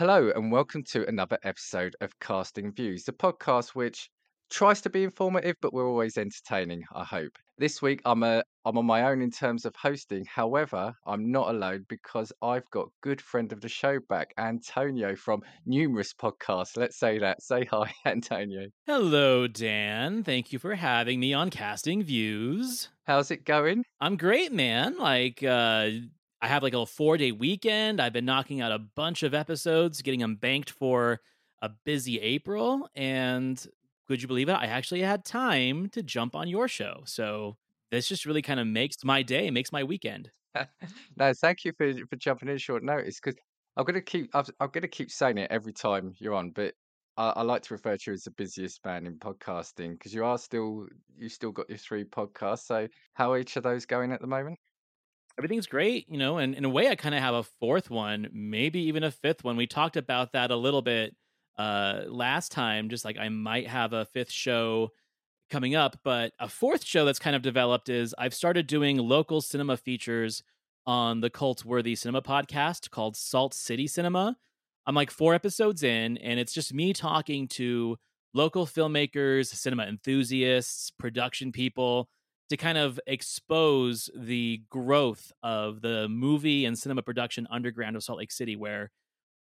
Hello, and welcome to another episode of Casting Views, the podcast which tries to be informative, but we're always entertaining, I hope. This week I'm a I'm on my own in terms of hosting. However, I'm not alone because I've got good friend of the show back, Antonio from numerous podcasts. Let's say that. Say hi, Antonio. Hello, Dan. Thank you for having me on Casting Views. How's it going? I'm great, man. Like, uh, I have like a four day weekend. I've been knocking out a bunch of episodes, getting them banked for a busy April. And could you believe it? I actually had time to jump on your show. So this just really kind of makes my day, makes my weekend. no, thank you for for jumping in short notice because I'm gonna keep I'm, I'm gonna keep saying it every time you're on, but I, I like to refer to you as the busiest man in podcasting because you are still you still got your three podcasts. So how are each of those going at the moment? Everything's great, you know, and in a way I kind of have a fourth one, maybe even a fifth one. We talked about that a little bit uh last time just like I might have a fifth show coming up, but a fourth show that's kind of developed is I've started doing local cinema features on the Cultworthy Cinema podcast called Salt City Cinema. I'm like 4 episodes in and it's just me talking to local filmmakers, cinema enthusiasts, production people to kind of expose the growth of the movie and cinema production underground of Salt Lake City where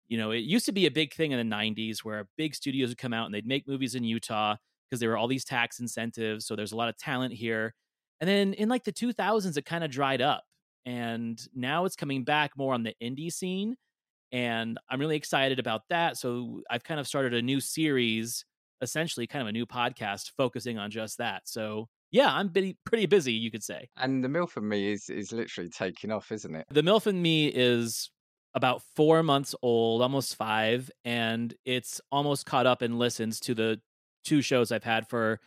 you know, it used to be a big thing in the 90s where big studios would come out and they'd make movies in Utah because there were all these tax incentives. So there's a lot of talent here. And then in like the 2000s, it kind of dried up. And now it's coming back more on the indie scene. And I'm really excited about that. So I've kind of started a new series, essentially kind of a new podcast focusing on just that. So yeah, I'm pretty, pretty busy, you could say. And the MILF and Me is is literally taking off, isn't it? The MILF and Me is about four months old, almost five, and it's almost caught up and listens to the two shows I've had for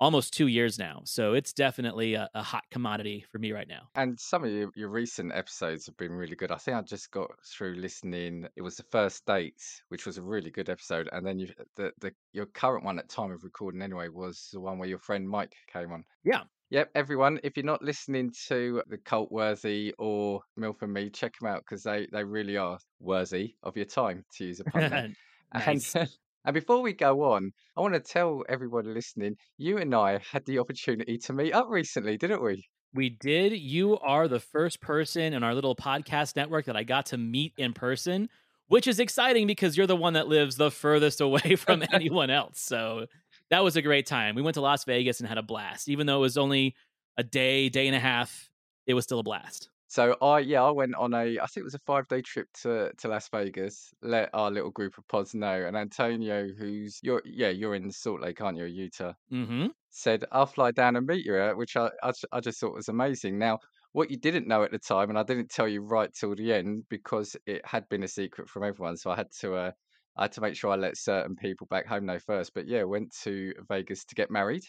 almost two years now. So it's definitely a, a hot commodity for me right now. And some of your, your recent episodes have been really good. I think I just got through listening. It was the first dates, which was a really good episode, and then you the, the your current one at time of recording anyway was the one where your friend Mike came on. Yeah, Yep, everyone, if you're not listening to the Cultworthy or Milf and Me, check them out because they, they really are worthy of your time, to use a pun nice. And, and before we go on, I want to tell everyone listening, you and I had the opportunity to meet up recently, didn't we? We did. You are the first person in our little podcast network that I got to meet in person, which is exciting because you're the one that lives the furthest away from anyone else. So that was a great time. We went to Las Vegas and had a blast. Even though it was only a day, day and a half, it was still a blast. So I yeah, I went on a I think it was a five day trip to, to Las Vegas, let our little group of pods know. And Antonio, who's you're yeah, you're in Salt Lake, aren't you, Utah? Mm-hmm. Said, I'll fly down and meet you, which I, I I just thought was amazing. Now, what you didn't know at the time, and I didn't tell you right till the end because it had been a secret from everyone, so I had to uh, I had to make sure I let certain people back home know first. But yeah, went to Vegas to get married,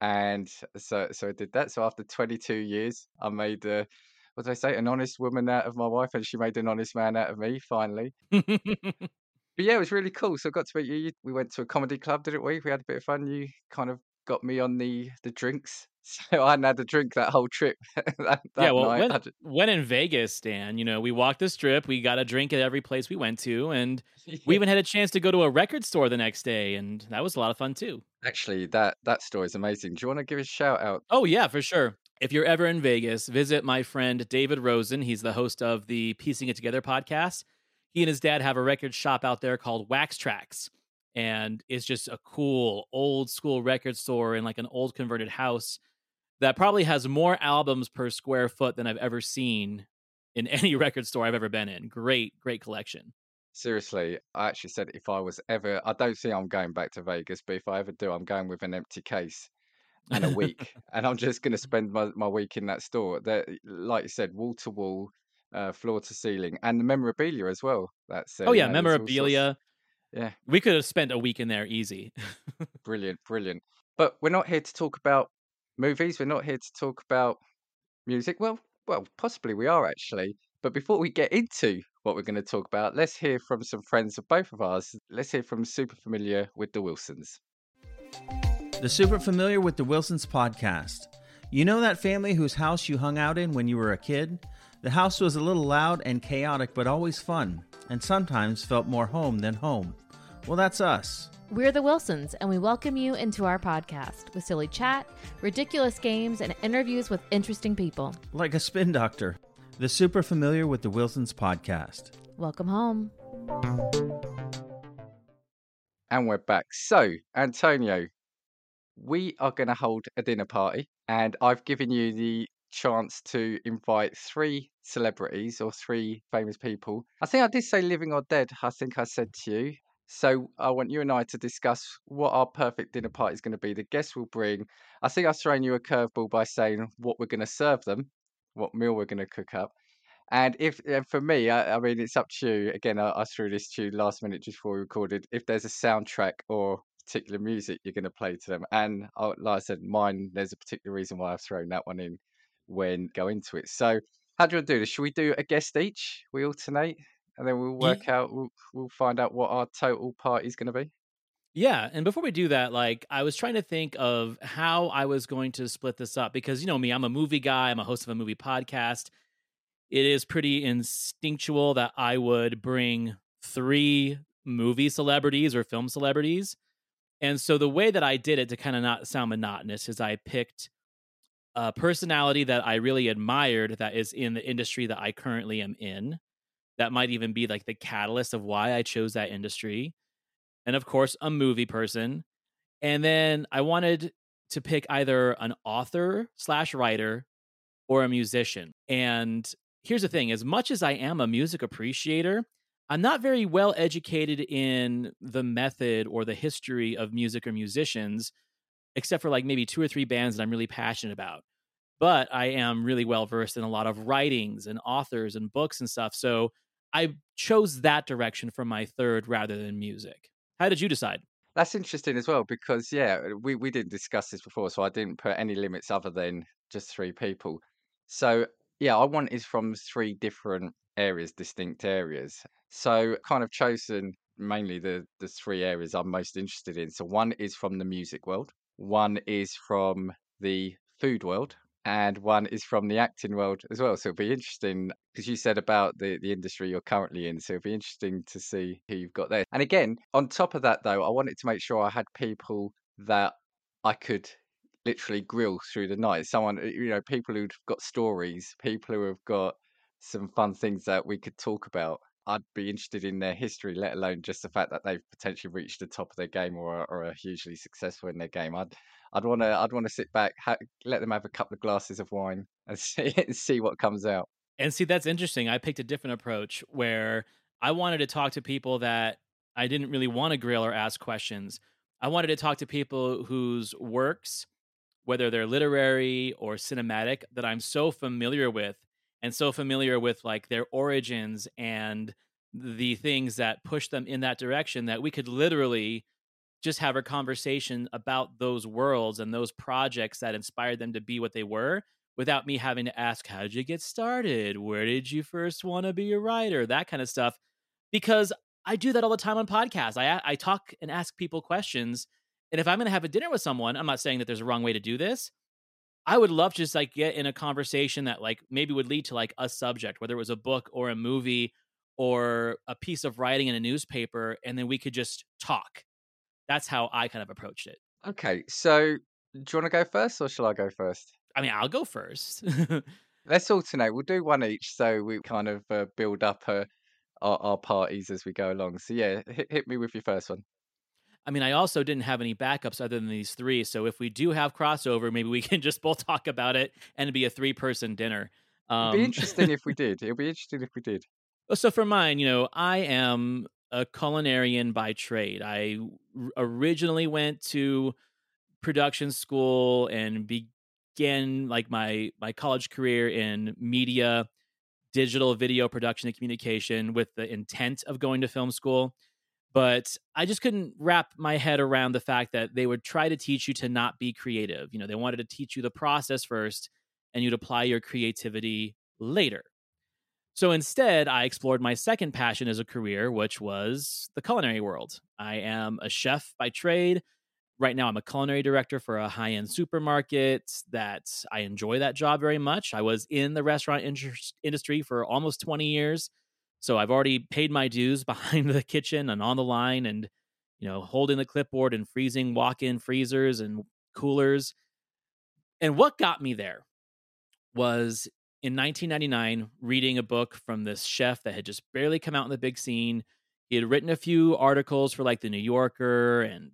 and so so I did that. So after 22 years, I made uh, what did I say? An honest woman out of my wife, and she made an honest man out of me. Finally. But yeah, it was really cool. So I got to meet you. We went to a comedy club, didn't we? We had a bit of fun. You kind of got me on the the drinks. So I hadn't had a drink that whole trip. that, that yeah, well, when, just- when in Vegas, Dan, you know, we walked the strip, we got a drink at every place we went to, and we even had a chance to go to a record store the next day, and that was a lot of fun too. Actually, that that story is amazing. Do you want to give a shout out? Oh, yeah, for sure. If you're ever in Vegas, visit my friend David Rosen. He's the host of the Piecing It Together podcast. He and his dad have a record shop out there called Wax Trax. And it's just a cool old school record store in like an old converted house that probably has more albums per square foot than I've ever seen in any record store I've ever been in. Great, great collection. Seriously, I actually said if I was ever, I don't think I'm going back to Vegas, but if I ever do, I'm going with an empty case and a week, and I'm just going to spend my, my week in that store. There, like you said, wall to wall, uh, floor to ceiling, and the memorabilia as well. That's uh, oh, you yeah, know, there's all sorts- memorabilia. Yeah, We could have spent a week in there easy. brilliant, brilliant. But we're not here to talk about movies. We're not here to talk about music. Well, well, possibly we are actually. But before we get into what we're going to talk about, let's hear from some friends of both of ours. Let's hear from Super Familiar with the Wilsons. The Super Familiar with the Wilsons podcast. You know that family whose house you hung out in when you were a kid? The house was a little loud and chaotic, but always fun, and sometimes felt more home than home. Well, that's us. We're the Wilsons, and we welcome you into our podcast with silly chat, ridiculous games, and interviews with interesting people. Like a spin doctor. The super familiar with the Wilsons podcast. Welcome home. And we're back. So, Antonio, we are going to hold a dinner party, and I've given you the chance to invite three celebrities or three famous people. I think I did say living or dead. I think I said to you. So I want you and I to discuss what our perfect dinner party is going to be. The guests will bring. I think I've thrown you a curveball by saying what we're going to serve them, what meal we're going to cook up. And if and for me, I, I mean, it's up to you. Again, I, I threw this to you last minute just before we recorded. If there's a soundtrack or particular music you're going to play to them, and I, like I said, mine, there's a particular reason why I've thrown that one in when go into it. So, how do you want to do this? Should we do a guest each? We alternate, and then we'll work out. We'll, we'll find out what our total party is going to be. Yeah, and before we do that, like I was trying to think of how I was going to split this up because you know me, I'm a movie guy, I'm a host of a movie podcast. It is pretty instinctual that I would bring three movie celebrities or film celebrities. And so the way that I did it to kind of not sound monotonous is I picked a personality that I really admired that is in the industry that I currently am in. That might even be like the catalyst of why I chose that industry. And of course, a movie person. And then I wanted to pick either an author slash writer or a musician. And here's the thing as much as I am a music appreciator, I'm not very well educated in the method or the history of music or musicians except for like maybe two or three bands that I'm really passionate about. But I am really well versed in a lot of writings and authors and books and stuff. So I chose that direction for my third rather than music. How did you decide? That's interesting as well because yeah, uh, we we didn't discuss this before, so I didn't put any limits other than just three people. So yeah, I want is from three different areas, distinct areas. So kind of chosen mainly the the three areas I'm most interested in. So one is from the music world, one is from the food world, and one is from the acting world as well. So it'll be interesting because you said about the, the industry you're currently in. So it'll be interesting to see who you've got there. And again, on top of that, though, I wanted to make sure I had people that I could literally grill through the night. Someone, you know, people who've got stories, people who have got some fun things that we could talk about. I'd be interested in their history, let alone just the fact that they've potentially reached the top of their game or, or are hugely successful in their game. I'd I'd want to I'd want to sit back, ha- let them have a couple of glasses of wine, and see see what comes out. And see, that's interesting. I picked a different approach where I wanted to talk to people that I didn't really want to grill or ask questions. I wanted to talk to people whose works, whether they're literary or cinematic, that I'm so familiar with and so familiar with like their origins and the things that push them in that direction that we could literally just have a conversation about those worlds and those projects that inspired them to be what they were without me having to ask how did you get started? Where did you first want to be a writer? that kind of stuff because i do that all the time on podcasts. I i talk and ask people questions and if i'm going to have a dinner with someone i'm not saying that there's a wrong way to do this I would love to just like get in a conversation that like maybe would lead to like a subject, whether it was a book or a movie or a piece of writing in a newspaper, and then we could just talk. That's how I kind of approached it. Okay, so do you want to go first or shall I go first? I mean, I'll go first. Let's alternate. We'll do one each so we kind of uh, build up uh, our, our parties as we go along. So, yeah, hit, hit me with your first one. I mean, I also didn't have any backups other than these three. So if we do have crossover, maybe we can just both talk about it and be a three person dinner. Um, It'd be interesting if we did. It'd be interesting if we did. So for mine, you know, I am a culinarian by trade. I originally went to production school and began like my my college career in media, digital video production and communication with the intent of going to film school but I just couldn't wrap my head around the fact that they would try to teach you to not be creative. You know, they wanted to teach you the process first and you'd apply your creativity later. So instead, I explored my second passion as a career, which was the culinary world. I am a chef by trade. right now I'm a culinary director for a high end supermarket that I enjoy that job very much. I was in the restaurant industry for almost 20 years. So I've already paid my dues behind the kitchen and on the line and, you know, holding the clipboard and freezing walk in freezers and coolers. And what got me there was in 1999 reading a book from this chef that had just barely come out in the big scene. He had written a few articles for like the New Yorker and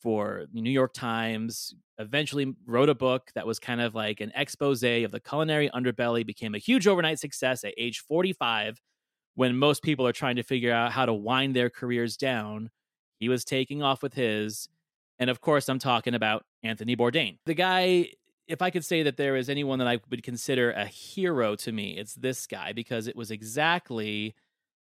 for the New York Times, eventually wrote a book that was kind of like an expose of the culinary underbelly, became a huge overnight success at age 45 when most people are trying to figure out how to wind their careers down. He was taking off with his. And of course, I'm talking about Anthony Bourdain. The guy, if I could say that there is anyone that I would consider a hero to me, it's this guy because it was exactly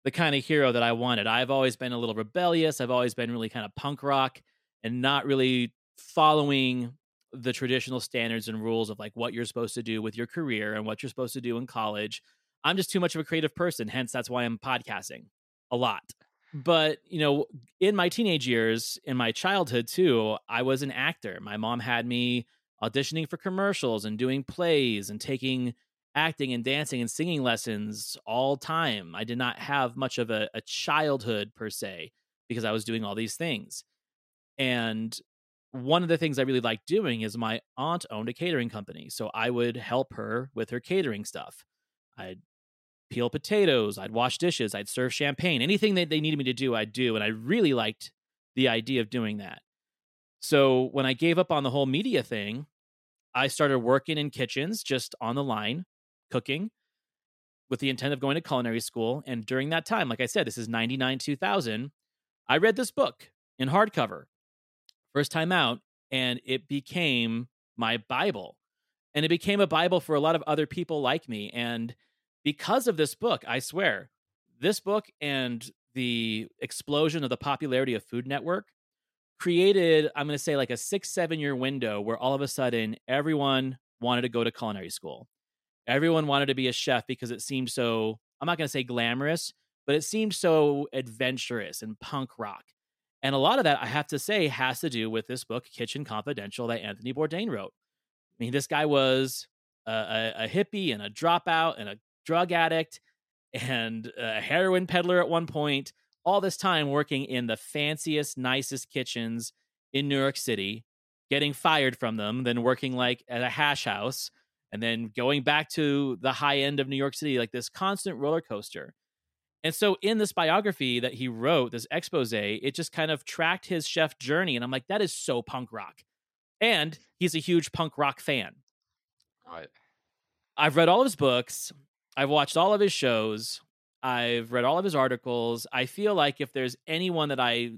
the kind of hero that I wanted. I've always been a little rebellious. I've always been really kind of punk rock and not really following the traditional standards and rules of like what you're supposed to do with your career and what you're supposed to do in college. I'm just too much of a creative person, hence that's why I'm podcasting a lot. But, you know, in my teenage years, in my childhood too, I was an actor. My mom had me auditioning for commercials and doing plays and taking acting and dancing and singing lessons all time. I did not have much of a, a childhood per se because I was doing all these things. And one of the things I really liked doing is my aunt owned a catering company. So I would help her with her catering stuff. I'd peel potatoes, I'd wash dishes, I'd serve champagne. Anything that they needed me to do, I'd do. And I really liked the idea of doing that. So when I gave up on the whole media thing, I started working in kitchens just on the line, cooking with the intent of going to culinary school. And during that time, like I said, this is 99, 2000, I read this book in hardcover first time out, and it became my Bible. And it became a Bible for a lot of other people like me. And because of this book, I swear, this book and the explosion of the popularity of Food Network created, I'm going to say, like a six, seven year window where all of a sudden everyone wanted to go to culinary school. Everyone wanted to be a chef because it seemed so, I'm not going to say glamorous, but it seemed so adventurous and punk rock. And a lot of that, I have to say, has to do with this book, Kitchen Confidential, that Anthony Bourdain wrote. I mean, this guy was a, a, a hippie and a dropout and a drug addict and a heroin peddler at one point. All this time working in the fanciest, nicest kitchens in New York City, getting fired from them, then working like at a hash house, and then going back to the high end of New York City, like this constant roller coaster. And so in this biography that he wrote, this expose, it just kind of tracked his chef journey. And I'm like, that is so punk rock. And he's a huge punk rock fan. Right. I've read all of his books. I've watched all of his shows. I've read all of his articles. I feel like if there's anyone that I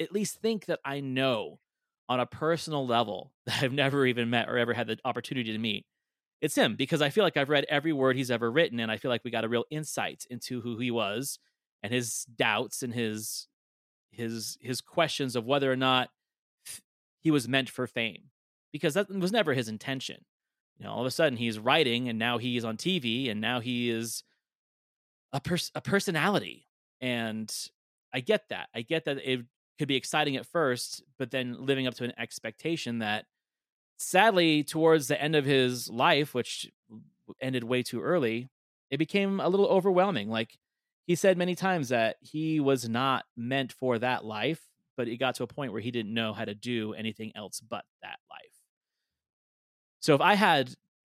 at least think that I know on a personal level that I've never even met or ever had the opportunity to meet, it's him because I feel like I've read every word he's ever written, and I feel like we got a real insight into who he was and his doubts and his his his questions of whether or not he was meant for fame because that was never his intention. You know, all of a sudden he's writing, and now he is on TV, and now he is a pers- a personality, and I get that. I get that it could be exciting at first, but then living up to an expectation that sadly, towards the end of his life, which ended way too early, it became a little overwhelming. Like he said many times that he was not meant for that life, but it got to a point where he didn't know how to do anything else but that life. So if I had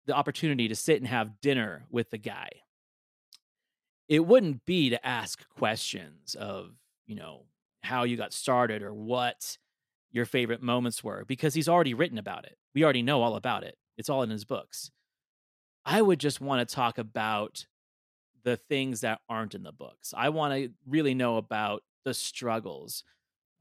the opportunity to sit and have dinner with the guy, it wouldn't be to ask questions of, you know, how you got started or what your favorite moments were because he's already written about it. We already know all about it. It's all in his books. I would just want to talk about the things that aren't in the books. I want to really know about the struggles.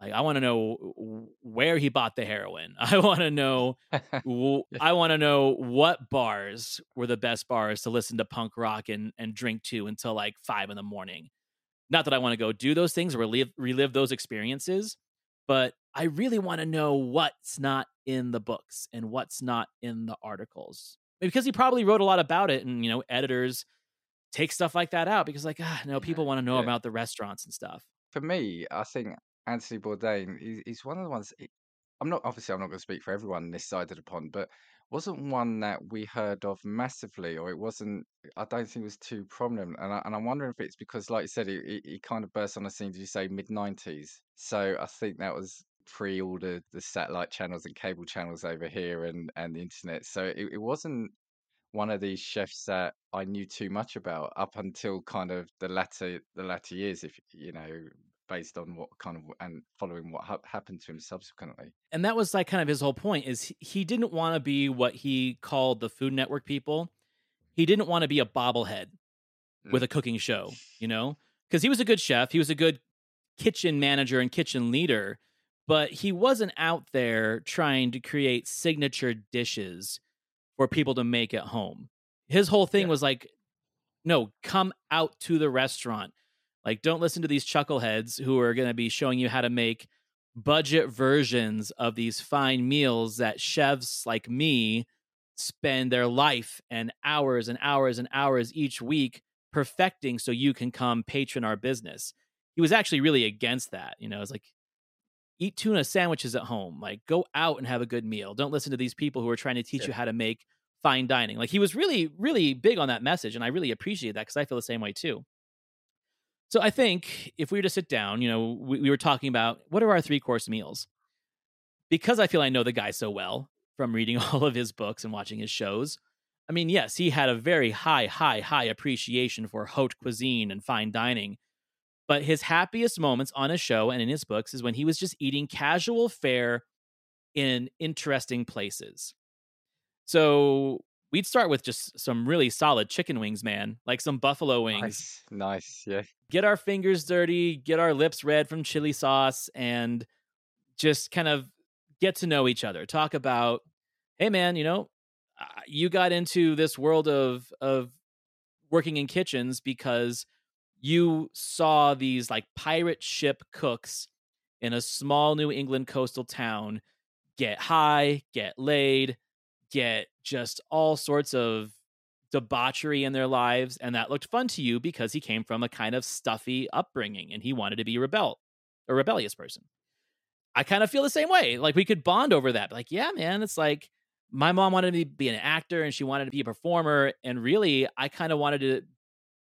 Like I want to know where he bought the heroin. I want to know I want to know what bars were the best bars to listen to punk rock and and drink to until like 5 in the morning. Not that I want to go do those things or relive relive those experiences, but I really want to know what's not in the books and what's not in the articles. Because he probably wrote a lot about it and, you know, editors take stuff like that out because like, ah, no, people want to know yeah. about the restaurants and stuff. For me, I think Anthony Bourdain, he's one of the ones, I'm not obviously I'm not going to speak for everyone this side of the pond, but wasn't one that we heard of massively, or it wasn't. I don't think it was too prominent, and I, and I'm wondering if it's because, like you said, he, he kind of burst on the scene. Did you say mid '90s? So I think that was pre all the, the satellite channels and cable channels over here and and the internet. So it, it wasn't one of these chefs that I knew too much about up until kind of the latter the latter years, if you know, based on what kind of and following what ha- happened to him subsequently. And that was like kind of his whole point is he didn't want to be what he called the Food Network people. He didn't want to be a bobblehead Mm. with a cooking show, you know? Cuz he was a good chef, he was a good kitchen manager and kitchen leader, but he wasn't out there trying to create signature dishes for people to make at home. His whole thing Yeah. was like no, come out to the restaurant. Like, don't listen to these chuckleheads who are going to be showing you how to make budget versions of these fine meals that chefs like me spend their life and hours and hours and hours each week perfecting so you can come patron our business. He was actually really against that. You know, it's like, eat tuna sandwiches at home. Like, go out and have a good meal. Don't listen to these people who are trying to teach Yeah. you how to make fine dining. Like, he was really, really big on that message. And I really appreciate that because I feel the same way too. So I think if we were to sit down, you know, we, we were talking about what are our three course meals? Because I feel I know the guy so well from reading all of his books and watching his shows. I mean, yes, he had a very high, high, high appreciation for haute cuisine and fine dining. But his happiest moments on his show and in his books is when he was just eating casual fare in interesting places. So we'd start with just some really solid chicken wings, man, like some buffalo wings Nice, nice, yeah. get our fingers dirty, get our lips red from chili sauce, and just kind of get to know each other. Talk about, hey man, you know, you got into this world of of working in kitchens because you saw these like pirate ship cooks in a small New England coastal town get high, get laid, get just all sorts of debauchery in their lives and that looked fun to you because he came from a kind of stuffy upbringing and he wanted to be rebel a rebellious person. I kind of feel the same way like we could bond over that like yeah man it's like my mom wanted me to be an actor and she wanted to be a performer and really i kind of wanted to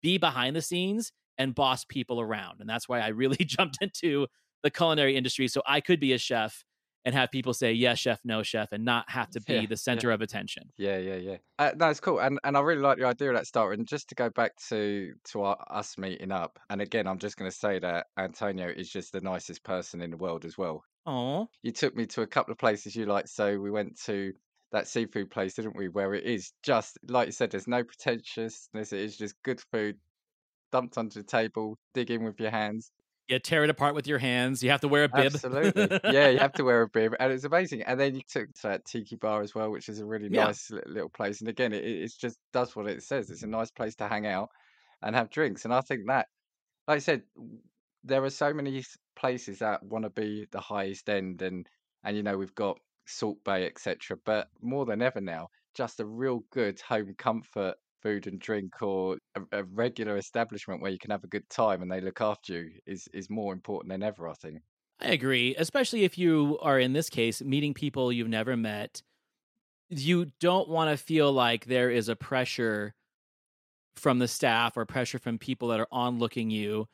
be behind the scenes and boss people around and that's why i really jumped into the culinary industry so i could be a chef and have people say yes chef no chef and not have to be Yeah, the yeah. center of attention Yeah, yeah, yeah. Uh, no, it's cool, and and I really like the idea of that starter. And just to go back to to our, us meeting up, and again, I'm just going to say that Antonio is just the nicest person in the world as well. oh You took me to a couple of places you like, so we went to that seafood place, didn't we? Where it is just like you said, there's no pretentiousness. It is just good food dumped onto the table. Dig in with your hands. You tear it apart with your hands. You have to wear a bib. Absolutely. yeah, you have to wear a bib, and it's amazing. And then you took to that tiki bar as well, which is a really Yeah. nice li- little place. And again, it it- it's just does what it says. It's a nice place to hang out and have drinks. And I think that, like I said, there are so many places that want to be the highest end, and and you know we've got Salt Bae, etc. But more than ever now, just a real good home comfort food and drink or a, a regular establishment where you can have a good time and they look after you is is more important than ever. I think. I agree, especially if you are in this case meeting people you've never met. You don't want to feel like there is a pressure from the staff or pressure from people that are onlooking you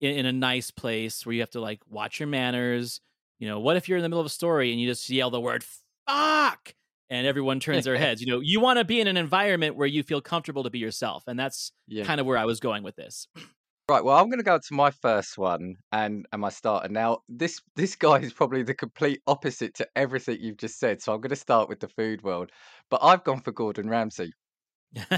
in, in a nice place where you have to like watch your manners. You know, what if you're in the middle of a story and you just yell the word fuck and everyone turns their heads? You know, you want to be in an environment where you feel comfortable to be yourself. And that's Yeah. kind of where I was going with this. Right. Well, I'm going to go to my first one and and my starter. Now, this this guy is probably the complete opposite to everything you've just said. So I'm going to start with the food world, but I've gone for Gordon Ramsay.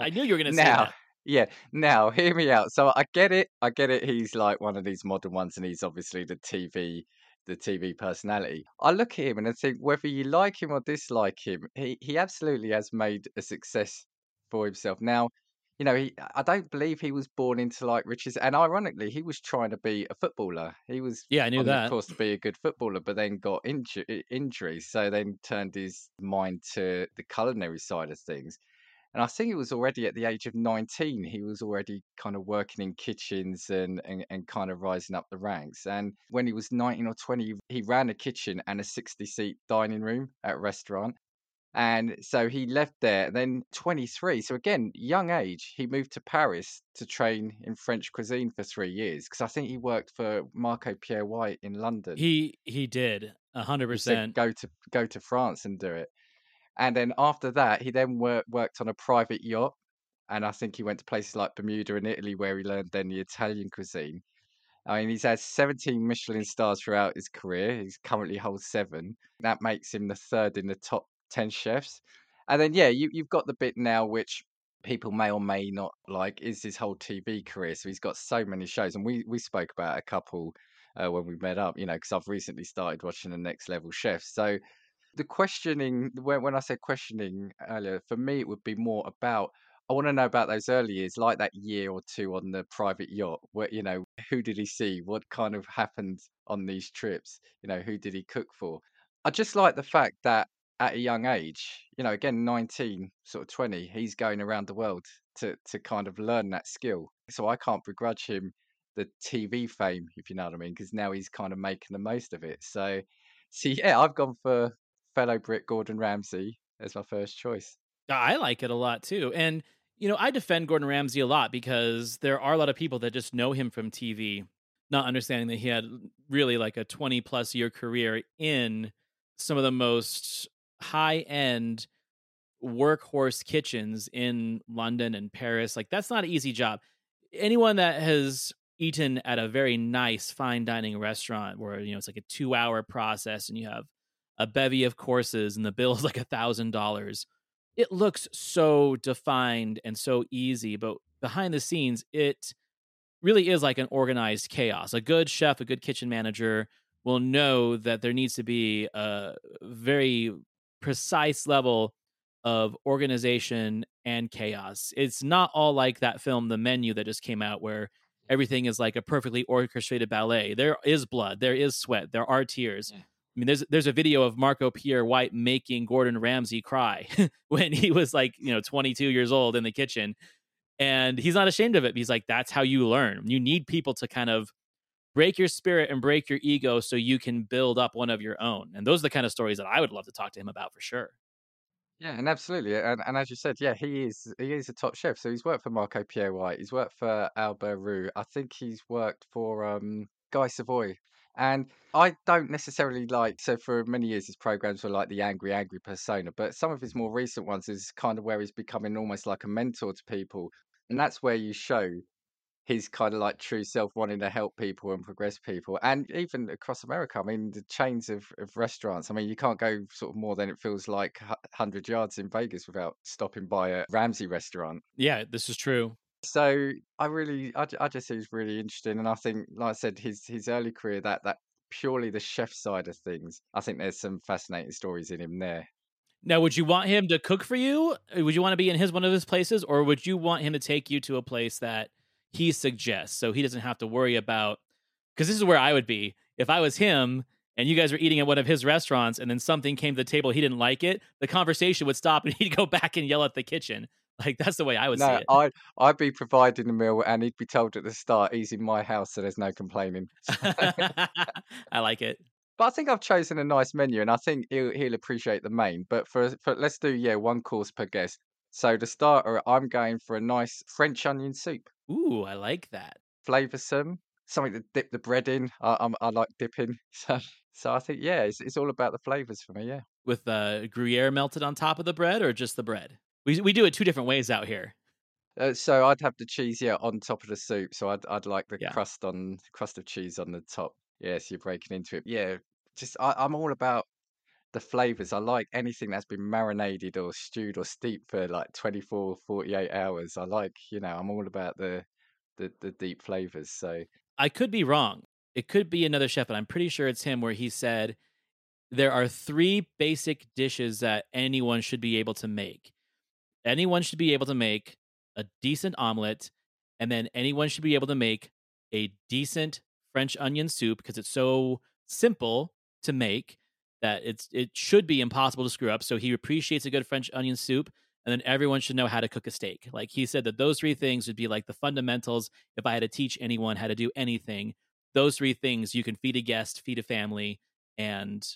I knew you were going to say Now, that. yeah. Now, hear me out. So I get it. I get it. He's like one of these modern ones, and he's obviously the TV the TV personality. I look at him and I think whether you like him or dislike him, he he absolutely has made a success for himself. Now, you know, he I don't believe he was born into like riches, and ironically, he was trying to be a footballer. He was Yeah, I knew that. course to be a good footballer, but then got inju- injuries, so then turned his mind to the culinary side of things. And I think it was already at the age of 19, he was already kind of working in kitchens and, and, and kind of rising up the ranks. And when he was 19 or 20, he ran a kitchen and a 60 seat dining room at a restaurant. And so he left there. Then 23, so again, young age, he moved to Paris to train in French cuisine for three years because I think he worked for Marco Pierre White in London. He he did a hundred percent go to go to France and do it. And then after that, he then wor- worked on a private yacht. And I think he went to places like Bermuda and Italy where he learned then the Italian cuisine. I mean, he's had 17 Michelin stars throughout his career. He's currently holds seven. That makes him the third in the top 10 chefs. And then, yeah, you, you've got the bit now which people may or may not like is his whole TV career. So he's got so many shows. And we, we spoke about a couple uh, when we met up, you know, because I've recently started watching the Next Level Chef. So the questioning, when, when I said questioning earlier, for me, it would be more about I want to know about those early years, like that year or two on the private yacht. Where you know, who did he see? What kind of happened on these trips? You know, who did he cook for? I just like the fact that at a young age, you know, again, 19, sort of 20, he's going around the world to, to kind of learn that skill. So I can't begrudge him the TV fame, if you know what I mean, because now he's kind of making the most of it. So, so yeah, I've gone for fellow Brit Gordon Ramsay as my first choice. Uh, I like it a lot too. And, you know, I defend Gordon Ramsay a lot because there are a lot of people that just know him from TV, not understanding that he had really like a 20 plus year career in some of the most high end workhorse kitchens in London and Paris. Like that's not an easy job. Anyone that has eaten at a very nice fine dining restaurant where you know it's like a two hour process and you have a bevy of courses and the bill is like a thousand dollars it looks so defined and so easy but behind the scenes it really is like an organized chaos a good chef a good kitchen manager will know that there needs to be a very precise level of organization and chaos. It's not all like that film, The Menu, that just came out, where everything is like a perfectly orchestrated ballet. There is blood, there is sweat, there are tears. Yeah. I mean, there's there's a video of Marco Pierre White making Gordon Ramsay cry when he was like, you know, 22 years old in the kitchen, and he's not ashamed of it. He's like, that's how you learn. You need people to kind of break your spirit and break your ego so you can build up one of your own. And those are the kind of stories that I would love to talk to him about for sure. Yeah, and absolutely, and and as you said, yeah, he is he is a top chef. So he's worked for Marco Pierre White, he's worked for Albert Roux. I think he's worked for um, Guy Savoy. And I don't necessarily like so for many years his programs were like the angry, angry persona, but some of his more recent ones is kind of where he's becoming almost like a mentor to people, and that's where you show his kind of like true self wanting to help people and progress people and even across america i mean the chains of, of restaurants i mean you can't go sort of more than it feels like 100 yards in vegas without stopping by a ramsay restaurant. Yeah this is true so i really i, I just think it's really interesting and i think like i said his his early career that that purely the chef side of things i think there's some fascinating stories in him there. Now, would you want him to cook for you? Uh, would you want to be in his one of his places, or would you want him to take you to a place that he suggests so he doesn't have to worry about because this is where I would be. If I was him and you guys were eating at one of his restaurants and then something came to the table he didn't like it the conversation would stop and he'd go back and yell at the kitchen like that's the way I would no, see it. I I'd be providing the meal and he'd be told at the start he's in my house so there's no complaining. I like it. But I think I've chosen a nice menu and I think he'll he'll appreciate the main. But for for let's do yeah, one course per guest. So the starter, I'm going for a nice French onion soup. Ooh, I like that. Flavoursome, something to dip the bread in. I, I'm, I like dipping. So, so I think yeah, it's, it's all about the flavors for me. Yeah. With uh, Gruyere melted on top of the bread, or just the bread? We we do it two different ways out here. Uh, so I'd have the cheese yeah on top of the soup. So I'd I'd like the Yeah. crust on crust of cheese on the top. Yeah, so you're breaking into it. Yeah, just I, I'm all about the flavors. I like anything that's been marinated or stewed or steeped for like 24, 48 hours. I like, you know, I'm all about the the, the deep flavors. So I could be wrong. It could be another chef, but I'm pretty sure it's him where he said there are three basic dishes that anyone should be able to make. Anyone should be able to make a decent omelet, and then anyone should be able to make a decent French onion soup because it's so simple to make that it's it should be impossible to screw up. So he appreciates a good French onion soup, and then everyone should know how to cook a steak. Like he said that those three things would be like the fundamentals. If I had to teach anyone how to do anything, those three things you can feed a guest, feed a family, and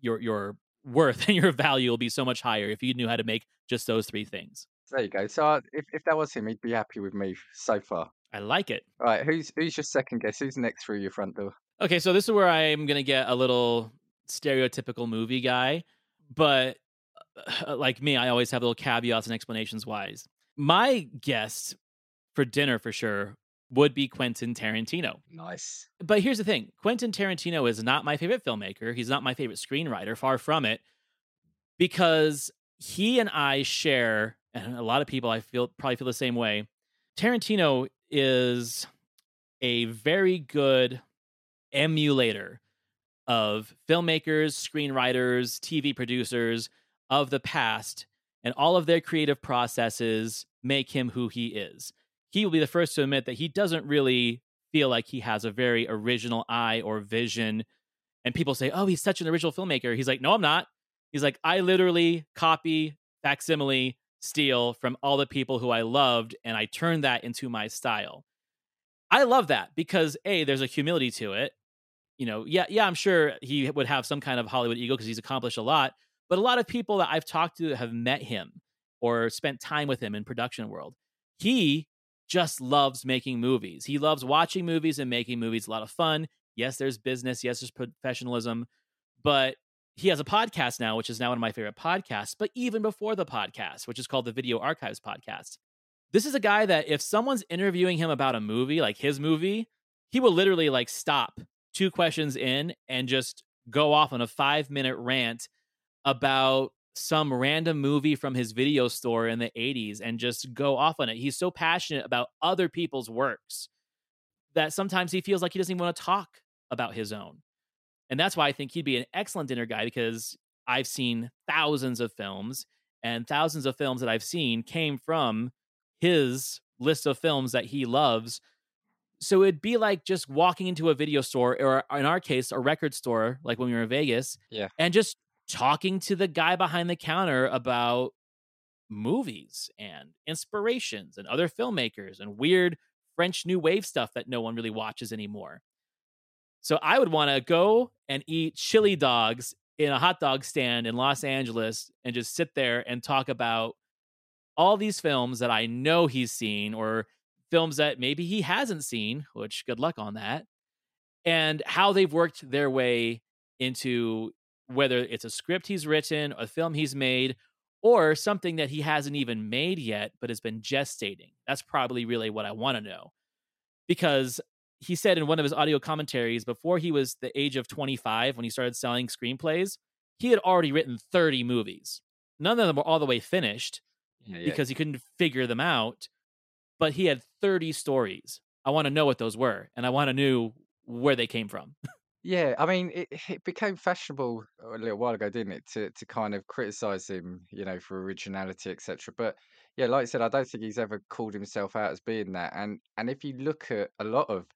your your worth and your value will be so much higher if you knew how to make just those three things. There you go. So uh, if if that was him, he'd be happy with me so far. I like it. All right, who's who's your second guess? Who's next through your front door? Okay, so this is where I'm gonna get a little stereotypical movie guy, but uh, like me, I always have little caveats and explanations wise. My guest for dinner for sure would be Quentin Tarantino. Nice. But here's the thing Quentin Tarantino is not my favorite filmmaker. He's not my favorite screenwriter, far from it, because he and I share, and a lot of people I feel probably feel the same way. Tarantino is a very good emulator of filmmakers, screenwriters, TV producers of the past, and all of their creative processes make him who he is. He will be the first to admit that he doesn't really feel like he has a very original eye or vision. And people say, oh, he's such an original filmmaker. He's like, no, I'm not. He's like, I literally copy, facsimile, steal from all the people who I loved, and I turn that into my style. I love that because A, there's a humility to it. You know, yeah, yeah, I'm sure he would have some kind of Hollywood ego because he's accomplished a lot. But a lot of people that I've talked to have met him or spent time with him in production world. He just loves making movies. He loves watching movies and making movies. A lot of fun. Yes, there's business. Yes, there's professionalism. But he has a podcast now, which is now one of my favorite podcasts. But even before the podcast, which is called the Video Archives Podcast, this is a guy that if someone's interviewing him about a movie, like his movie, he will literally like stop two questions in and just go off on a five minute rant about some random movie from his video store in the 80s and just go off on it. He's so passionate about other people's works that sometimes he feels like he doesn't even want to talk about his own. And that's why I think he'd be an excellent dinner guy because I've seen thousands of films and thousands of films that I've seen came from his list of films that he loves. So it'd be like just walking into a video store or in our case a record store like when we were in Vegas Yeah. and just talking to the guy behind the counter about movies and inspirations and other filmmakers and weird French new wave stuff that no one really watches anymore. So I would want to go and eat chili dogs in a hot dog stand in Los Angeles and just sit there and talk about all these films that I know he's seen or films that maybe he hasn't seen, which good luck on that, and how they've worked their way into whether it's a script he's written, a film he's made, or something that he hasn't even made yet but has been gestating. That's probably really what I want to know. Because he said in one of his audio commentaries before he was the age of 25 when he started selling screenplays, he had already written 30 movies. None of them were all the way finished Yeah, yeah. because he couldn't figure them out, but he had 30 stories. I want to know what those were and I want to know where they came from. Yeah, I mean, it, it became fashionable a little while ago, didn't it, to to kind of criticize him, you know, for originality, etc. But yeah, like I said, I don't think he's ever called himself out as being that. And and if you look at a lot of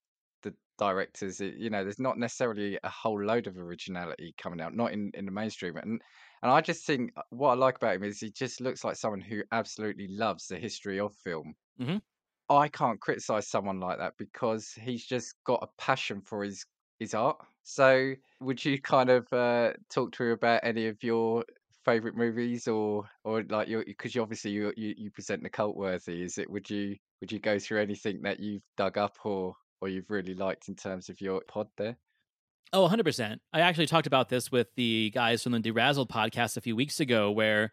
the directors, it, you know, there's not necessarily a whole load of originality coming out, not in in the mainstream. And and I just think uh, what I like about him is he just looks like someone who absolutely loves the history of film. Mhm. I can't criticize someone like that because he's just got a passion for his his art. So, would you kind of uh, talk to her about any of your favorite movies, or or like your because you obviously you, you you present the cult worthy? Is it would you would you go through anything that you've dug up or or you've really liked in terms of your pod there? Oh, 100%. I actually talked about this with the guys from the Derazzled podcast a few weeks ago, where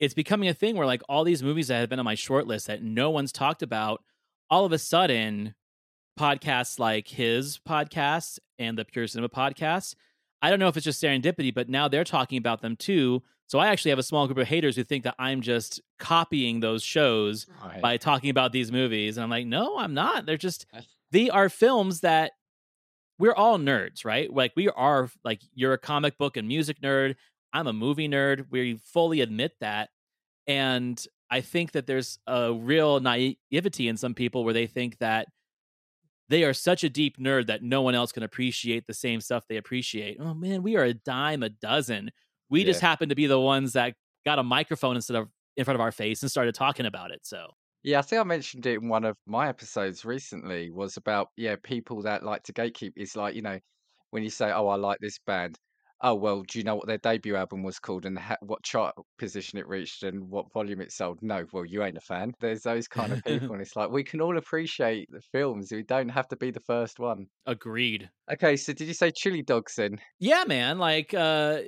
it's becoming a thing where, like, all these movies that have been on my short list that no one's talked about, all of a sudden, podcasts like his podcast and the Pure Cinema podcast, I don't know if it's just serendipity, but now they're talking about them too. So I actually have a small group of haters who think that I'm just copying those shows Right. by talking about these movies. And I'm like, no, I'm not. They're just they are films that we're all nerds, right? Like we are like you're a comic book and music nerd. I'm a movie nerd. We fully admit that. And I think that there's a real naivety in some people where they think that they are such a deep nerd that no one else can appreciate the same stuff they appreciate. Oh man, we are a dime a dozen. We just happen to be the ones that got a microphone instead of in front of our face and started talking about it. So Yeah, I think I mentioned it in one of my episodes recently was about, yeah, people that like to gatekeep. It's like, you know, when you say, "Oh, I like this band." Oh, well, do you know what their debut album was called and ha- what chart position it reached and what volume it sold? No, well, you ain't a fan. There's those kind of people, and it's like we can all appreciate the films. We don't have to be the first one. agreed. Okay, so did you say Chili Dogs then? Yeah, man. Like uh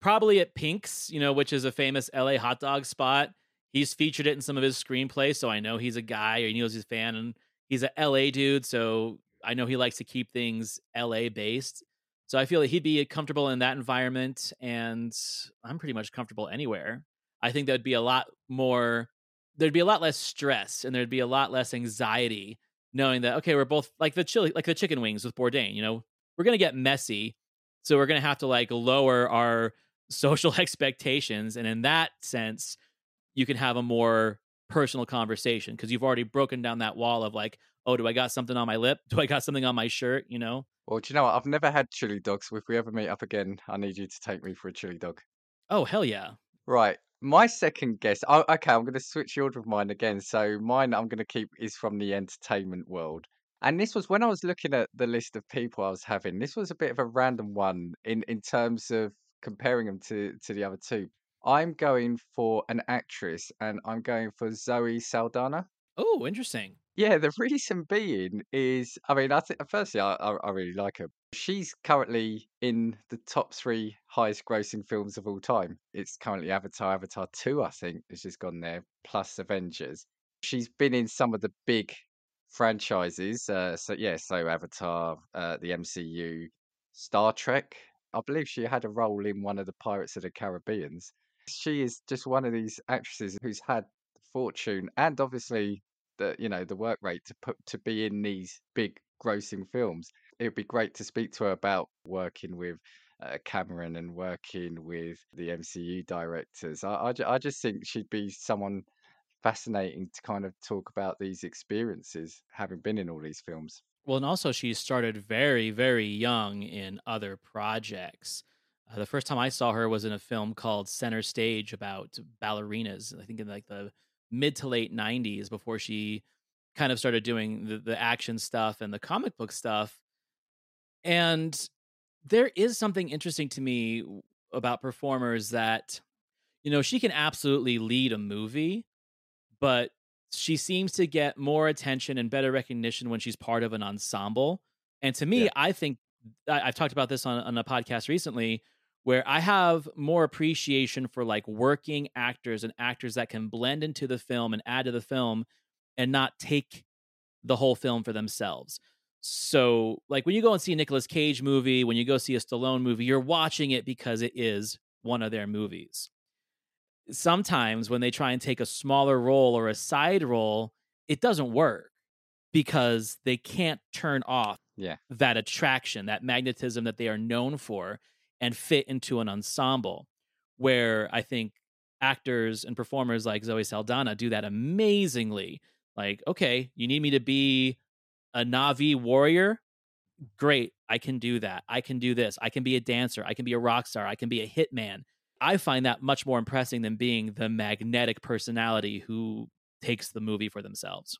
probably at Pink's, you know, which is a famous LA hot dog spot. He's featured it in some of his screenplays, so I know he's a guy or he knows he's a fan and he's a LA dude, so I know he likes to keep things LA based. So I feel like he'd be comfortable in that environment and I'm pretty much comfortable anywhere. I think there'd be a lot more there'd be a lot less stress and there'd be a lot less anxiety knowing that okay, we're both like the chili like the chicken wings with Bourdain, you know, we're gonna get messy. So we're gonna have to like lower our social expectations. And in that sense, you can have a more personal conversation because you've already broken down that wall of like, oh, do I got something on my lip? Do I got something on my shirt? You know? Well, do you know what? I've never had chili dogs. So if we ever meet up again, I need you to take me for a chili dog. Oh, hell yeah. Right. My second guess. Oh, okay. I'm going to switch the order of mine again. So mine, I'm going to keep is from the entertainment world. And this was when I was looking at the list of people I was having. This was a bit of a random one in in terms of comparing them to to the other two. I'm going for an actress, and I'm going for Zoe Saldana. Oh, interesting. Yeah, the reason being is, I mean, I think firstly, I, I I really like her. She's currently in the top three highest grossing films of all time. It's currently Avatar, Avatar 2, I think, has just gone there, plus Avengers. She's been in some of the big franchises. Uh, so, yeah, so Avatar, uh, the MCU, Star Trek. I believe she had a role in one of the Pirates of the Caribbeans. She is just one of these actresses who's had fortune and obviously the you know the work rate to put to be in these big grossing films. It would be great to speak to her about working with uh, Cameron and working with the MCU directors. I, I, I just think she'd be someone fascinating to kind of talk about these experiences, having been in all these films. Well, and also she started very, very young in other projects. Uh, the first time I saw her was in a film called Center Stage about ballerinas. I think in like the mid to late '90s, before she kind of started doing the, the action stuff and the comic book stuff. And there is something interesting to me about performers that, you know, she can absolutely lead a movie, but she seems to get more attention and better recognition when she's part of an ensemble. And to me, Yeah. I think I, I've talked about this on, on a podcast recently where I have more appreciation for like working actors and actors that can blend into the film and add to the film and not take the whole film for themselves. So, like when you go and see a Nicolas Cage movie, when you go see a Stallone movie, you're watching it because it is one of their movies sometimes when they try and take a smaller role or a side role, it doesn't work because they can't turn off Yeah. that attraction, that magnetism that they are known for and fit into an ensemble. Where I think actors and performers like Zoe Saldana do that amazingly. Like, okay, you need me to be a Na'vi warrior? Great, I can do that. I can do this. I can be a dancer. I can be a rock star. I can be a hitman. I find that much more impressive than being the magnetic personality who takes the movie for themselves.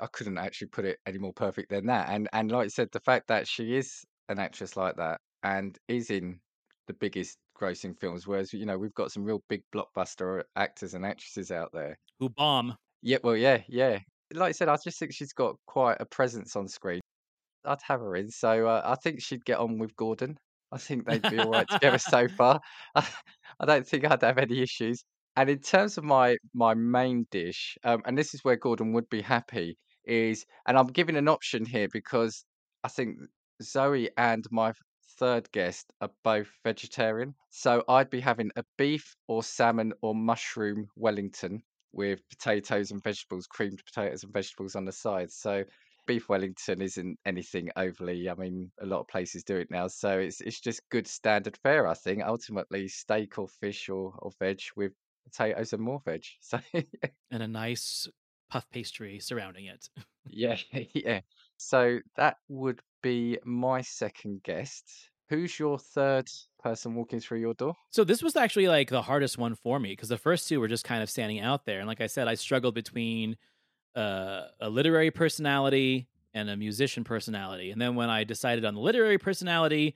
I couldn't actually put it any more perfect than that. And and like you said, the fact that she is an actress like that and is in the biggest grossing films, whereas you know we've got some real big blockbuster actors and actresses out there. Who bomb? Yeah, well, yeah, yeah. Like I said, I just think she's got quite a presence on screen. I'd have her in, so uh, I think she'd get on with Gordon. I think they'd be all right together so far. I don't think I'd have any issues. And in terms of my my main dish, um, and this is where Gordon would be happy, is and I'm giving an option here because I think Zoe and my third guest are both vegetarian. So I'd be having a beef or salmon or mushroom Wellington with potatoes and vegetables, creamed potatoes and vegetables on the side. So beef Wellington isn't anything overly. I mean, a lot of places do it now, so it's it's just good standard fare. I think ultimately steak or fish or or veg with potatoes and more veg. So and a nice puff pastry surrounding it. yeah, yeah. So that would be my second guest. Who's your third person walking through your door? So this was actually like the hardest one for me because the first two were just kind of standing out there, and like I said, I struggled between uh, a literary personality and a musician personality. And then when I decided on the literary personality,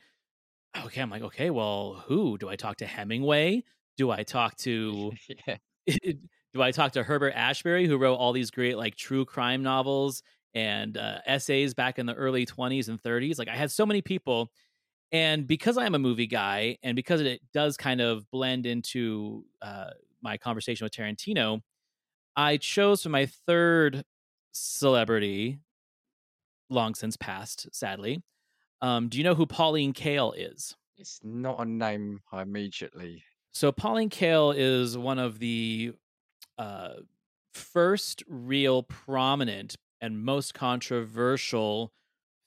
okay, I'm like, okay, well, who do I talk to? Hemingway? Do I talk to? yeah. do I talk to Herbert Asbury, who wrote all these great like true crime novels and uh, essays back in the early 20s and 30s? Like I had so many people. And because I am a movie guy, and because it does kind of blend into uh, my conversation with Tarantino, I chose for my third celebrity, long since passed, sadly. Um, do you know who Pauline Kael is? It's not a name I immediately. So Pauline Kael is one of the uh, first real prominent and most controversial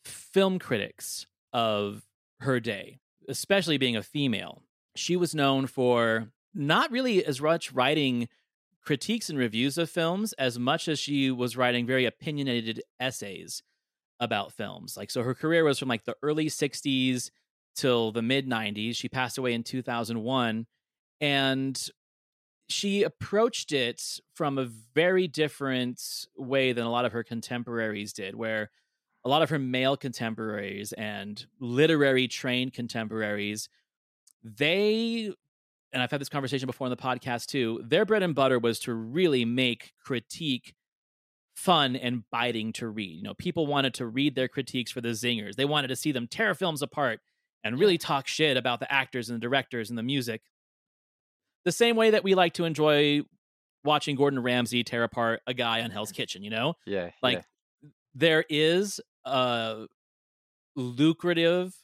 film critics of her day, especially being a female. She was known for not really as much writing critiques and reviews of films as much as she was writing very opinionated essays about films. Like, so her career was from like the early 60s till the mid 90s. She passed away in 2001. And she approached it from a very different way than a lot of her contemporaries did, where a lot of her male contemporaries and literary trained contemporaries they and I've had this conversation before on the podcast too. Their bread and butter was to really make critique fun and biting to read. You know, people wanted to read their critiques for the zingers. They wanted to see them tear films apart and really talk shit about the actors and the directors and the music. The same way that we like to enjoy watching Gordon Ramsay tear apart a guy on Hell's Kitchen, you know? Yeah. Like yeah. there is a lucrative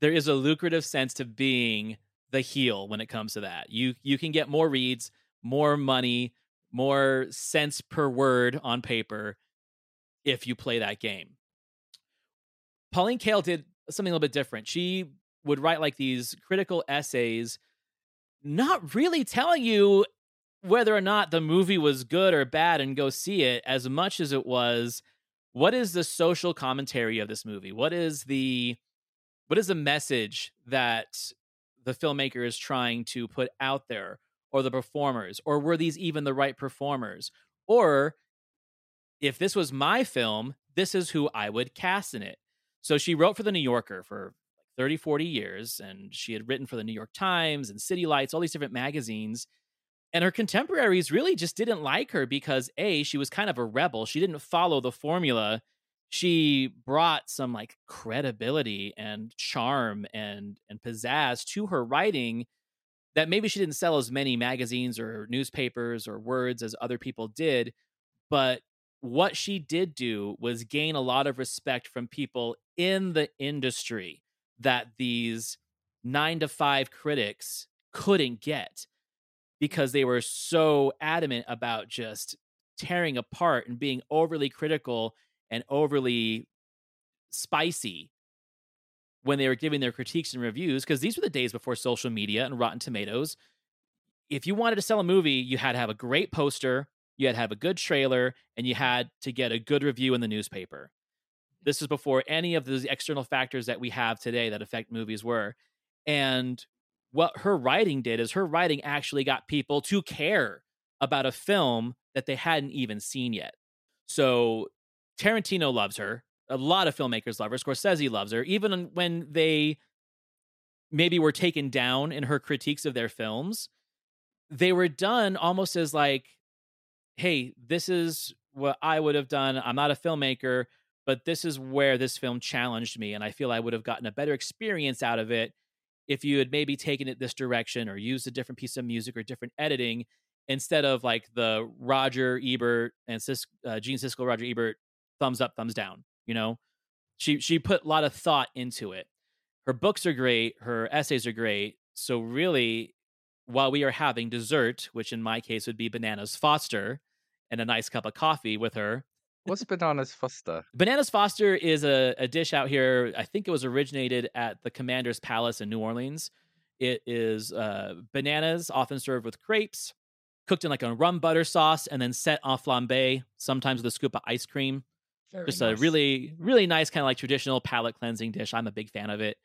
there is a lucrative sense to being the heel when it comes to that. You you can get more reads, more money, more cents per word on paper if you play that game. Pauline Kael did something a little bit different. She would write like these critical essays, not really telling you whether or not the movie was good or bad and go see it as much as it was what is the social commentary of this movie? What is the what is the message that the filmmaker is trying to put out there or the performers? Or were these even the right performers? Or if this was my film this is who i would cast in it. So she wrote for the new yorker for 30 40 years and she had written for the new york times and city lights all these different magazines and her contemporaries really just didn't like her because a she was kind of a rebel she didn't follow the formula she brought some like credibility and charm and and pizzazz to her writing that maybe she didn't sell as many magazines or newspapers or words as other people did but what she did do was gain a lot of respect from people in the industry that these 9 to 5 critics couldn't get because they were so adamant about just tearing apart and being overly critical and overly spicy when they were giving their critiques and reviews because these were the days before social media and Rotten Tomatoes. If you wanted to sell a movie, you had to have a great poster, you had to have a good trailer, and you had to get a good review in the newspaper. This is before any of the external factors that we have today that affect movies were. And what her writing did is her writing actually got people to care about a film that they hadn't even seen yet. So Tarantino loves her. A lot of filmmakers love her. Scorsese loves her. Even when they maybe were taken down in her critiques of their films, they were done almost as like, hey, this is what I would have done. I'm not a filmmaker, but this is where this film challenged me. And I feel I would have gotten a better experience out of it if you had maybe taken it this direction or used a different piece of music or different editing instead of like the Roger Ebert and Sis- uh, Gene Siskel, Roger Ebert thumbs up, thumbs down. You know, she she put a lot of thought into it. Her books are great. Her essays are great. So really, while we are having dessert, which in my case would be bananas Foster, and a nice cup of coffee with her. What's bananas Foster? Bananas Foster is a, a dish out here. I think it was originated at the Commander's Palace in New Orleans. It is uh, bananas, often served with crepes, cooked in like a rum butter sauce, and then set en flambe, sometimes with a scoop of ice cream. Very just nice. a really really nice kind of like traditional palate cleansing dish i'm a big fan of it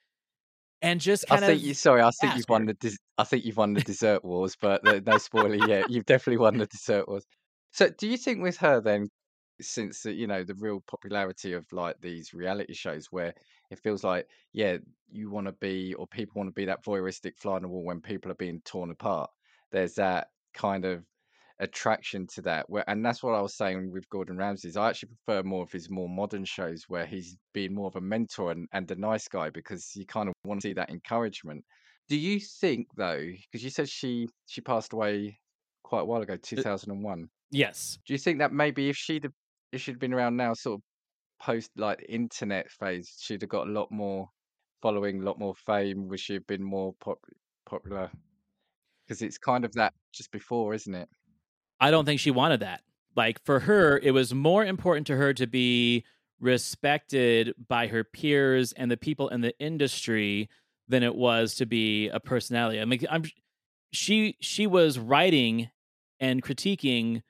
and just I think of you. Sorry, I think you've won the. Des- I think you've won the dessert wars, but no spoiler yet. You've definitely won the dessert wars. So, do you think with her then, since the, you know the real popularity of like these reality shows, where it feels like yeah, you want to be or people want to be that voyeuristic fly on the wall when people are being torn apart. There's that kind of attraction to that where and that's what I was saying with Gordon Ramsay's I actually prefer more of his more modern shows where he's being more of a mentor and, and a nice guy because you kind of want to see that encouragement. Do you think though, because you said she she passed away quite a while ago, Uh, 2001. yes. Do you think that maybe if she'd have, if she'd been around now, sort of post like internet phase, she'd have got a lot more following, a lot more fame? Would she have been more pop, popular? Because it's kind of that just before, isn't it? I don't think she wanted that. Like for her, it was more important to her to be respected by her peers and the people in the industry than it was to be a personality. I mean, I'm she she was writing and critiquing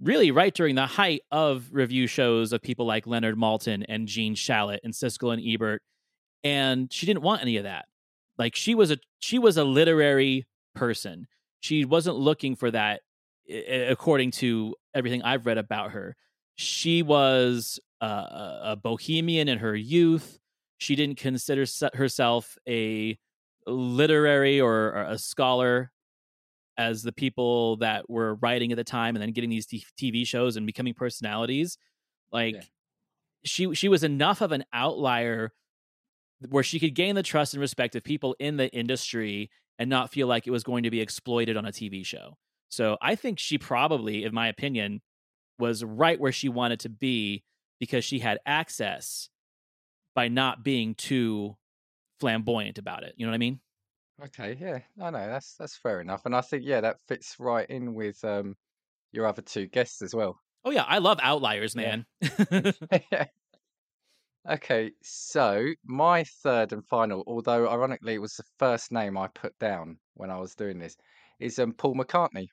really right during the height of review shows of people like Leonard Maltin and Gene Shalit and Siskel and Ebert, and she didn't want any of that. Like she was a she was a literary person. She wasn't looking for that according to everything I've read about her. She was uh, a bohemian in her youth. She didn't consider herself a literary or, or, a scholar as the people that were writing at the time and then getting these t- TV shows and becoming personalities. Like yeah. she she was enough of an outlier where she could gain the trust and respect of people in the industry and not feel like it was going to be exploited on a TV show. So I think she probably, in my opinion, was right where she wanted to be because she had access by not being too flamboyant about it. You know what I mean? Okay, yeah, I know that's that's fair enough, and I think yeah, that fits right in with um your other two guests as well. Oh yeah, I love outliers, man. Yeah. okay, so my third and final, although ironically it was the first name I put down when I was doing this, is um Paul McCartney.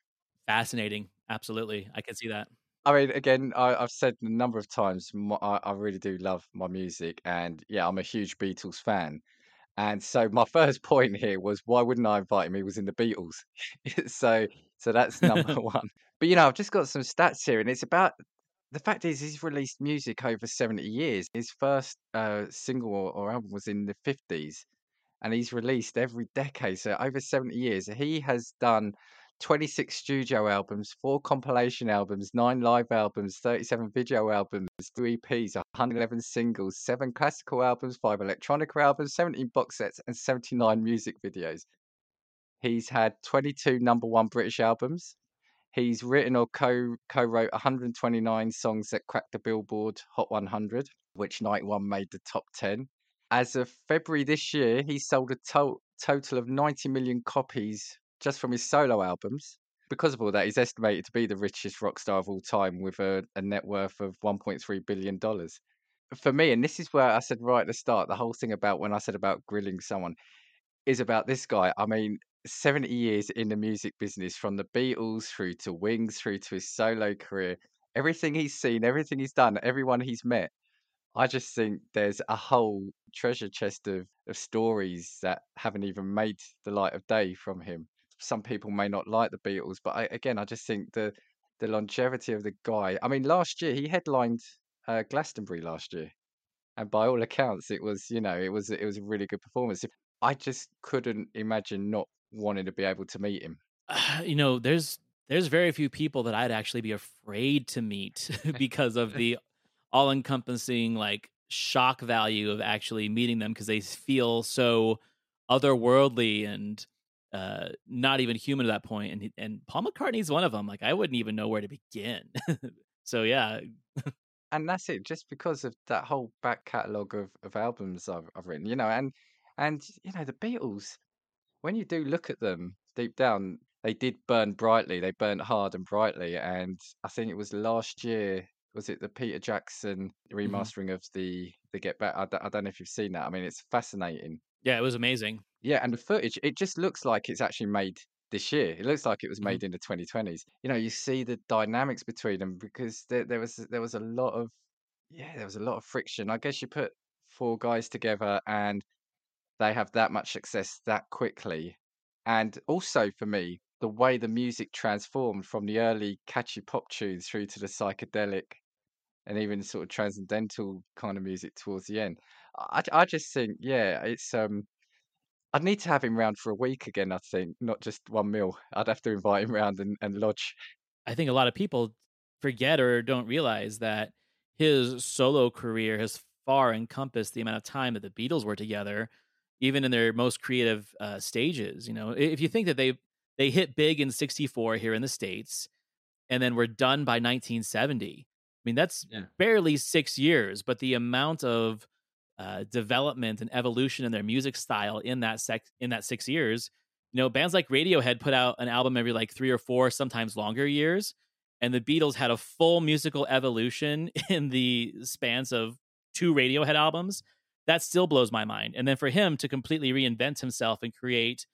Fascinating, absolutely, I can see that. I mean, again, I, have said a number of times, my, I, I really do love my music, and yeah, I'm a huge Beatles fan. And so my first point here was why wouldn't I invite him? He was in the Beatles. so so that's number one. But you know, I've just got some stats here, and it's about the fact is he's released music over 70 years. His first uh, single or, or album was in the 50s, and he's released every decade. So over 70 years, he has done 26 studio albums, four compilation albums, nine live albums, 37 video albums, three EPs, 111 singles, seven classical albums, five electronic albums, 17 box sets, and 79 music videos. He's had 22 number one British albums. He's written or co co wrote 129 songs that cracked the Billboard Hot 100, which night one made the top 10. As of February this year, he sold a to- total of 90 million copies just from his solo albums. Because of all that, he's estimated to be the richest rock star of all time with a, a net worth of $1.3 billion. For me, and this is where I said right at the start, the whole thing about when I said about grilling someone is about this guy. I mean, 70 years in the music business, from the Beatles through to Wings, through to his solo career, everything he's seen, everything he's done, everyone he's met. I just think there's a whole treasure chest of, of stories that haven't even made the light of day from him some people may not like the Beatles, but I, again, I just think the the longevity of the guy. I mean, last year he headlined uh, Glastonbury last year, and by all accounts, it was you know it was it was a really good performance. I just couldn't imagine not wanting to be able to meet him. Uh, you know, there's there's very few people that I'd actually be afraid to meet because of the all encompassing like shock value of actually meeting them because they feel so otherworldly and uh, not even human at that point. And and Paul McCartney's one of them. Like I wouldn't even know where to begin. so yeah. and that's it. Just because of that whole back catalogue of, of albums I've, I've written, you know, and and you know the Beatles. When you do look at them deep down, they did burn brightly. They burnt hard and brightly. And I think it was last year. Was it the Peter Jackson remastering mm-hmm. of the the Get Back? I, I don't know if you've seen that. I mean, it's fascinating. Yeah, it was amazing. Yeah, and the footage, it just looks like it's actually made this year. It looks like it was mm-hmm. made in the 2020s. You know, you see the dynamics between them because there, there was there was a lot of yeah, there was a lot of friction. I guess you put four guys together and they have that much success that quickly. And also for me, the way the music transformed from the early catchy pop tunes through to the psychedelic and even sort of transcendental kind of music towards the end. I, I just think, yeah, it's um, I'd need to have him round for a week again. I think not just one meal. I'd have to invite him round and, and lodge. I think a lot of people forget or don't realize that his solo career has far encompassed the amount of time that the Beatles were together, even in their most creative uh, stages. You know, if you think that they they hit big in '64 here in the states, and then were done by 1970. I mean, that's yeah. barely six years, but the amount of uh, development and evolution in their music style in that sec- in that six years. You know, bands like Radiohead put out an album every like three or four, sometimes longer years, and the Beatles had a full musical evolution in the spans of two Radiohead albums. That still blows my mind. And then for him to completely reinvent himself and create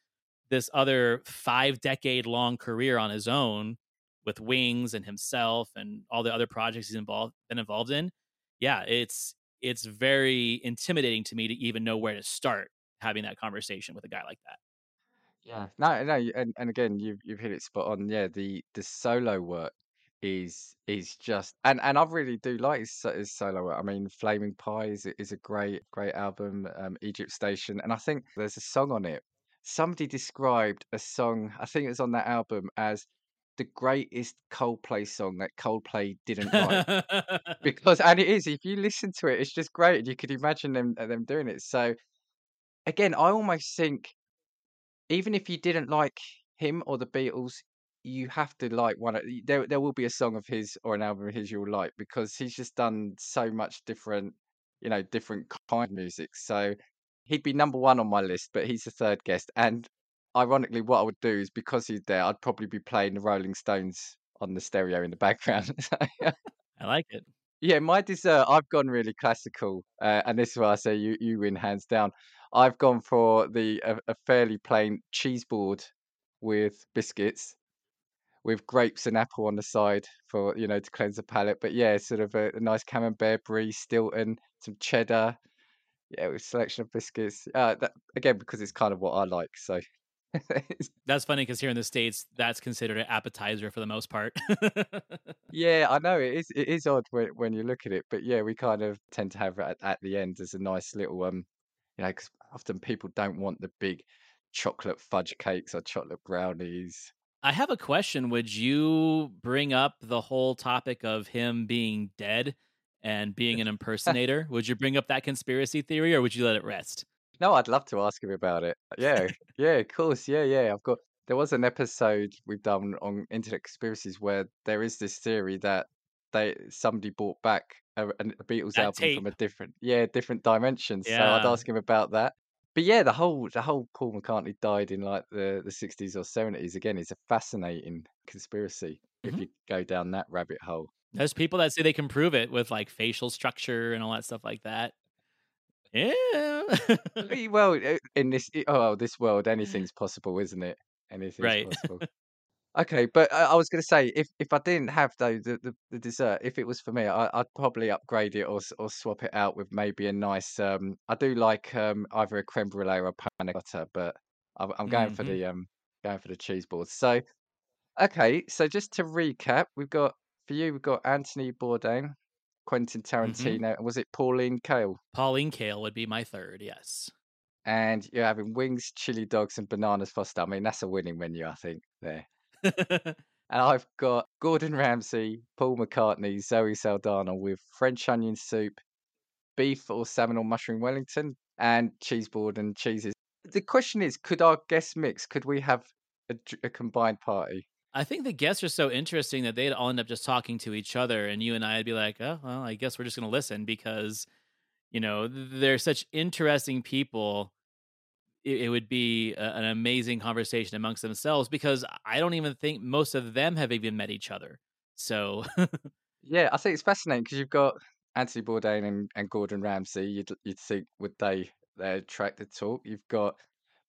this other five decade long career on his own with Wings and himself and all the other projects he's involved been involved in. Yeah, it's it's very intimidating to me to even know where to start having that conversation with a guy like that. Yeah, no, no, and, and again, you've you've hit it spot on. Yeah, the the solo work is is just, and and I really do like his, his solo work. I mean, Flaming Pie is is a great great album. Um, Egypt Station, and I think there's a song on it. Somebody described a song. I think it was on that album as the greatest Coldplay song that Coldplay didn't write. because and it is, if you listen to it, it's just great. And you could imagine them uh, them doing it. So again, I almost think even if you didn't like him or the Beatles, you have to like one of there there will be a song of his or an album of his you'll like because he's just done so much different, you know, different kind of music. So he'd be number one on my list, but he's the third guest. And ironically, what I would do is because he's there, I'd probably be playing the Rolling Stones on the stereo in the background. I like it. Yeah, my dessert, I've gone really classical, uh, and this is why I say you you win hands down. I've gone for the a, a fairly plain cheese board with biscuits, with grapes and apple on the side for you know to cleanse the palate. But yeah, sort of a, a nice camembert brie, Stilton, some cheddar, yeah, with selection of biscuits. Uh, that again because it's kind of what I like. So that's funny because here in the states, that's considered an appetizer for the most part. yeah, I know it is. It is odd when, when you look at it, but yeah, we kind of tend to have it at, at the end as a nice little um, you know, because often people don't want the big chocolate fudge cakes or chocolate brownies. I have a question. Would you bring up the whole topic of him being dead and being an impersonator? would you bring up that conspiracy theory, or would you let it rest? No, I'd love to ask him about it. Yeah, yeah, of course. Yeah, yeah. I've got. There was an episode we've done on internet conspiracies where there is this theory that they somebody bought back a, a Beatles that album tape. from a different, yeah, different dimension. So I'd ask him about that. But yeah, the whole the whole Paul McCartney died in like the the sixties or seventies again is a fascinating conspiracy if mm-hmm. you go down that rabbit hole. There's people that say they can prove it with like facial structure and all that stuff like that. Yeah. well, uh, in this oh this world, anything's possible, isn't it? Anything's right. possible. Okay, but I, I was going to say if if I didn't have though the, the, the dessert, if it was for me, I, I'd probably upgrade it or or swap it out with maybe a nice. Um, I do like um either a creme brulee or a panna cotta, but I'm, I'm going mm-hmm. for the um going for the cheese boards. So okay, so just to recap, we've got for you we've got Anthony Bourdain, Quentin mm-hmm. Tarantino. Mm-hmm. Was it Pauline Kael? Pauline Kael would be my third, yes. And you're having wings, chili dogs, and bananas foster. I mean, that's a winning menu, I think, there. and I've got Gordon Ramsay, Paul McCartney, Zoe Saldana with French onion soup, beef or salmon or mushroom Wellington, and cheese board and cheeses. The question is, could our guests mix? Could we have a, a combined party? I think the guests are so interesting that they'd all end up just talking to each other, and you and I'd be like, "Oh, well, I guess we're just going to listen because, you know, they're such interesting people." It, it would be a, an amazing conversation amongst themselves because I don't even think most of them have even met each other. So, yeah, I think it's fascinating because you've got Anthony Bourdain and, and Gordon Ramsay. You'd you'd think would they they attract the talk? You've got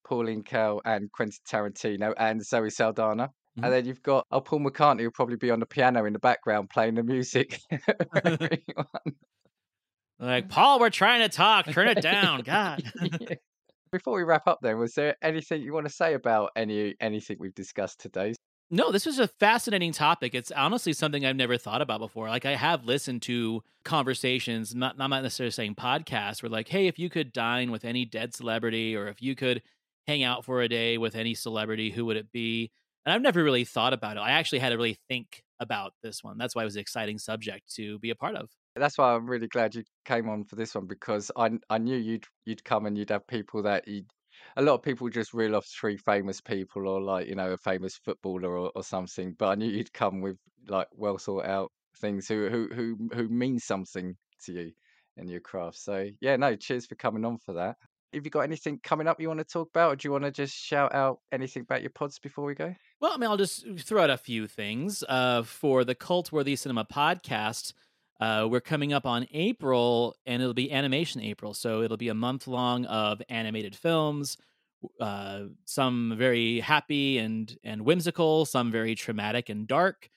Pauline Kael and Quentin Tarantino and Zoe Saldana. Mm-hmm. And then you've got oh, Paul McCartney will probably be on the piano in the background playing the music. like Paul, we're trying to talk. Turn it down, God. Before we wrap up, then, was there anything you want to say about any anything we've discussed today? No, this was a fascinating topic. It's honestly something I've never thought about before. Like I have listened to conversations, not not necessarily saying podcasts, where like, hey, if you could dine with any dead celebrity, or if you could hang out for a day with any celebrity, who would it be? And I've never really thought about it. I actually had to really think about this one. That's why it was an exciting subject to be a part of. That's why I'm really glad you came on for this one because I I knew you'd you'd come and you'd have people that you a lot of people just reel off three famous people or like you know a famous footballer or, or something but i knew you'd come with like well thought out things who who who who mean something to you in your craft so yeah no cheers for coming on for that have you got anything coming up you want to talk about or do you want to just shout out anything about your pods before we go well i mean i'll just throw out a few things uh, for the Cultworthy cinema podcast uh, we're coming up on April, and it'll be Animation April. So it'll be a month long of animated films, uh, some very happy and and whimsical, some very traumatic and dark.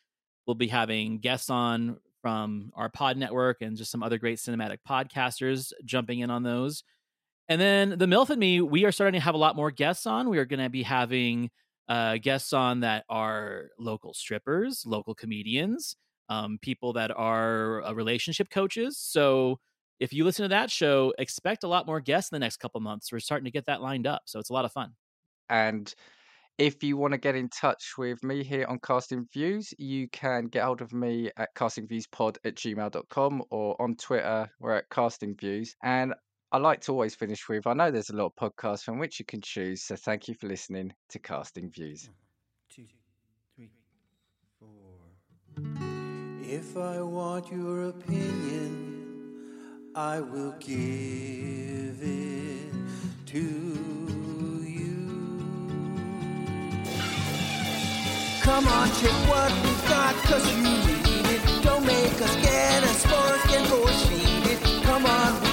We'll be having guests on from our pod network and just some other great cinematic podcasters jumping in on those. And then the MILF and me, we are starting to have a lot more guests on. We are going to be having uh, guests on that are local strippers, local comedians, um, people that are uh, relationship coaches. So if you listen to that show, expect a lot more guests in the next couple months. We're starting to get that lined up. So it's a lot of fun. And if you want to get in touch with me here on Casting Views, you can get hold of me at castingviewspod at gmail.com or on Twitter, we're at Casting Views. And I like to always finish with I know there's a lot of podcasts from which you can choose. So thank you for listening to Casting Views. One, two, three, four. If I want your opinion, I will give it to you. Come on, take what we've got, cause you need it. Don't make us get a sports and go feed it. Come on,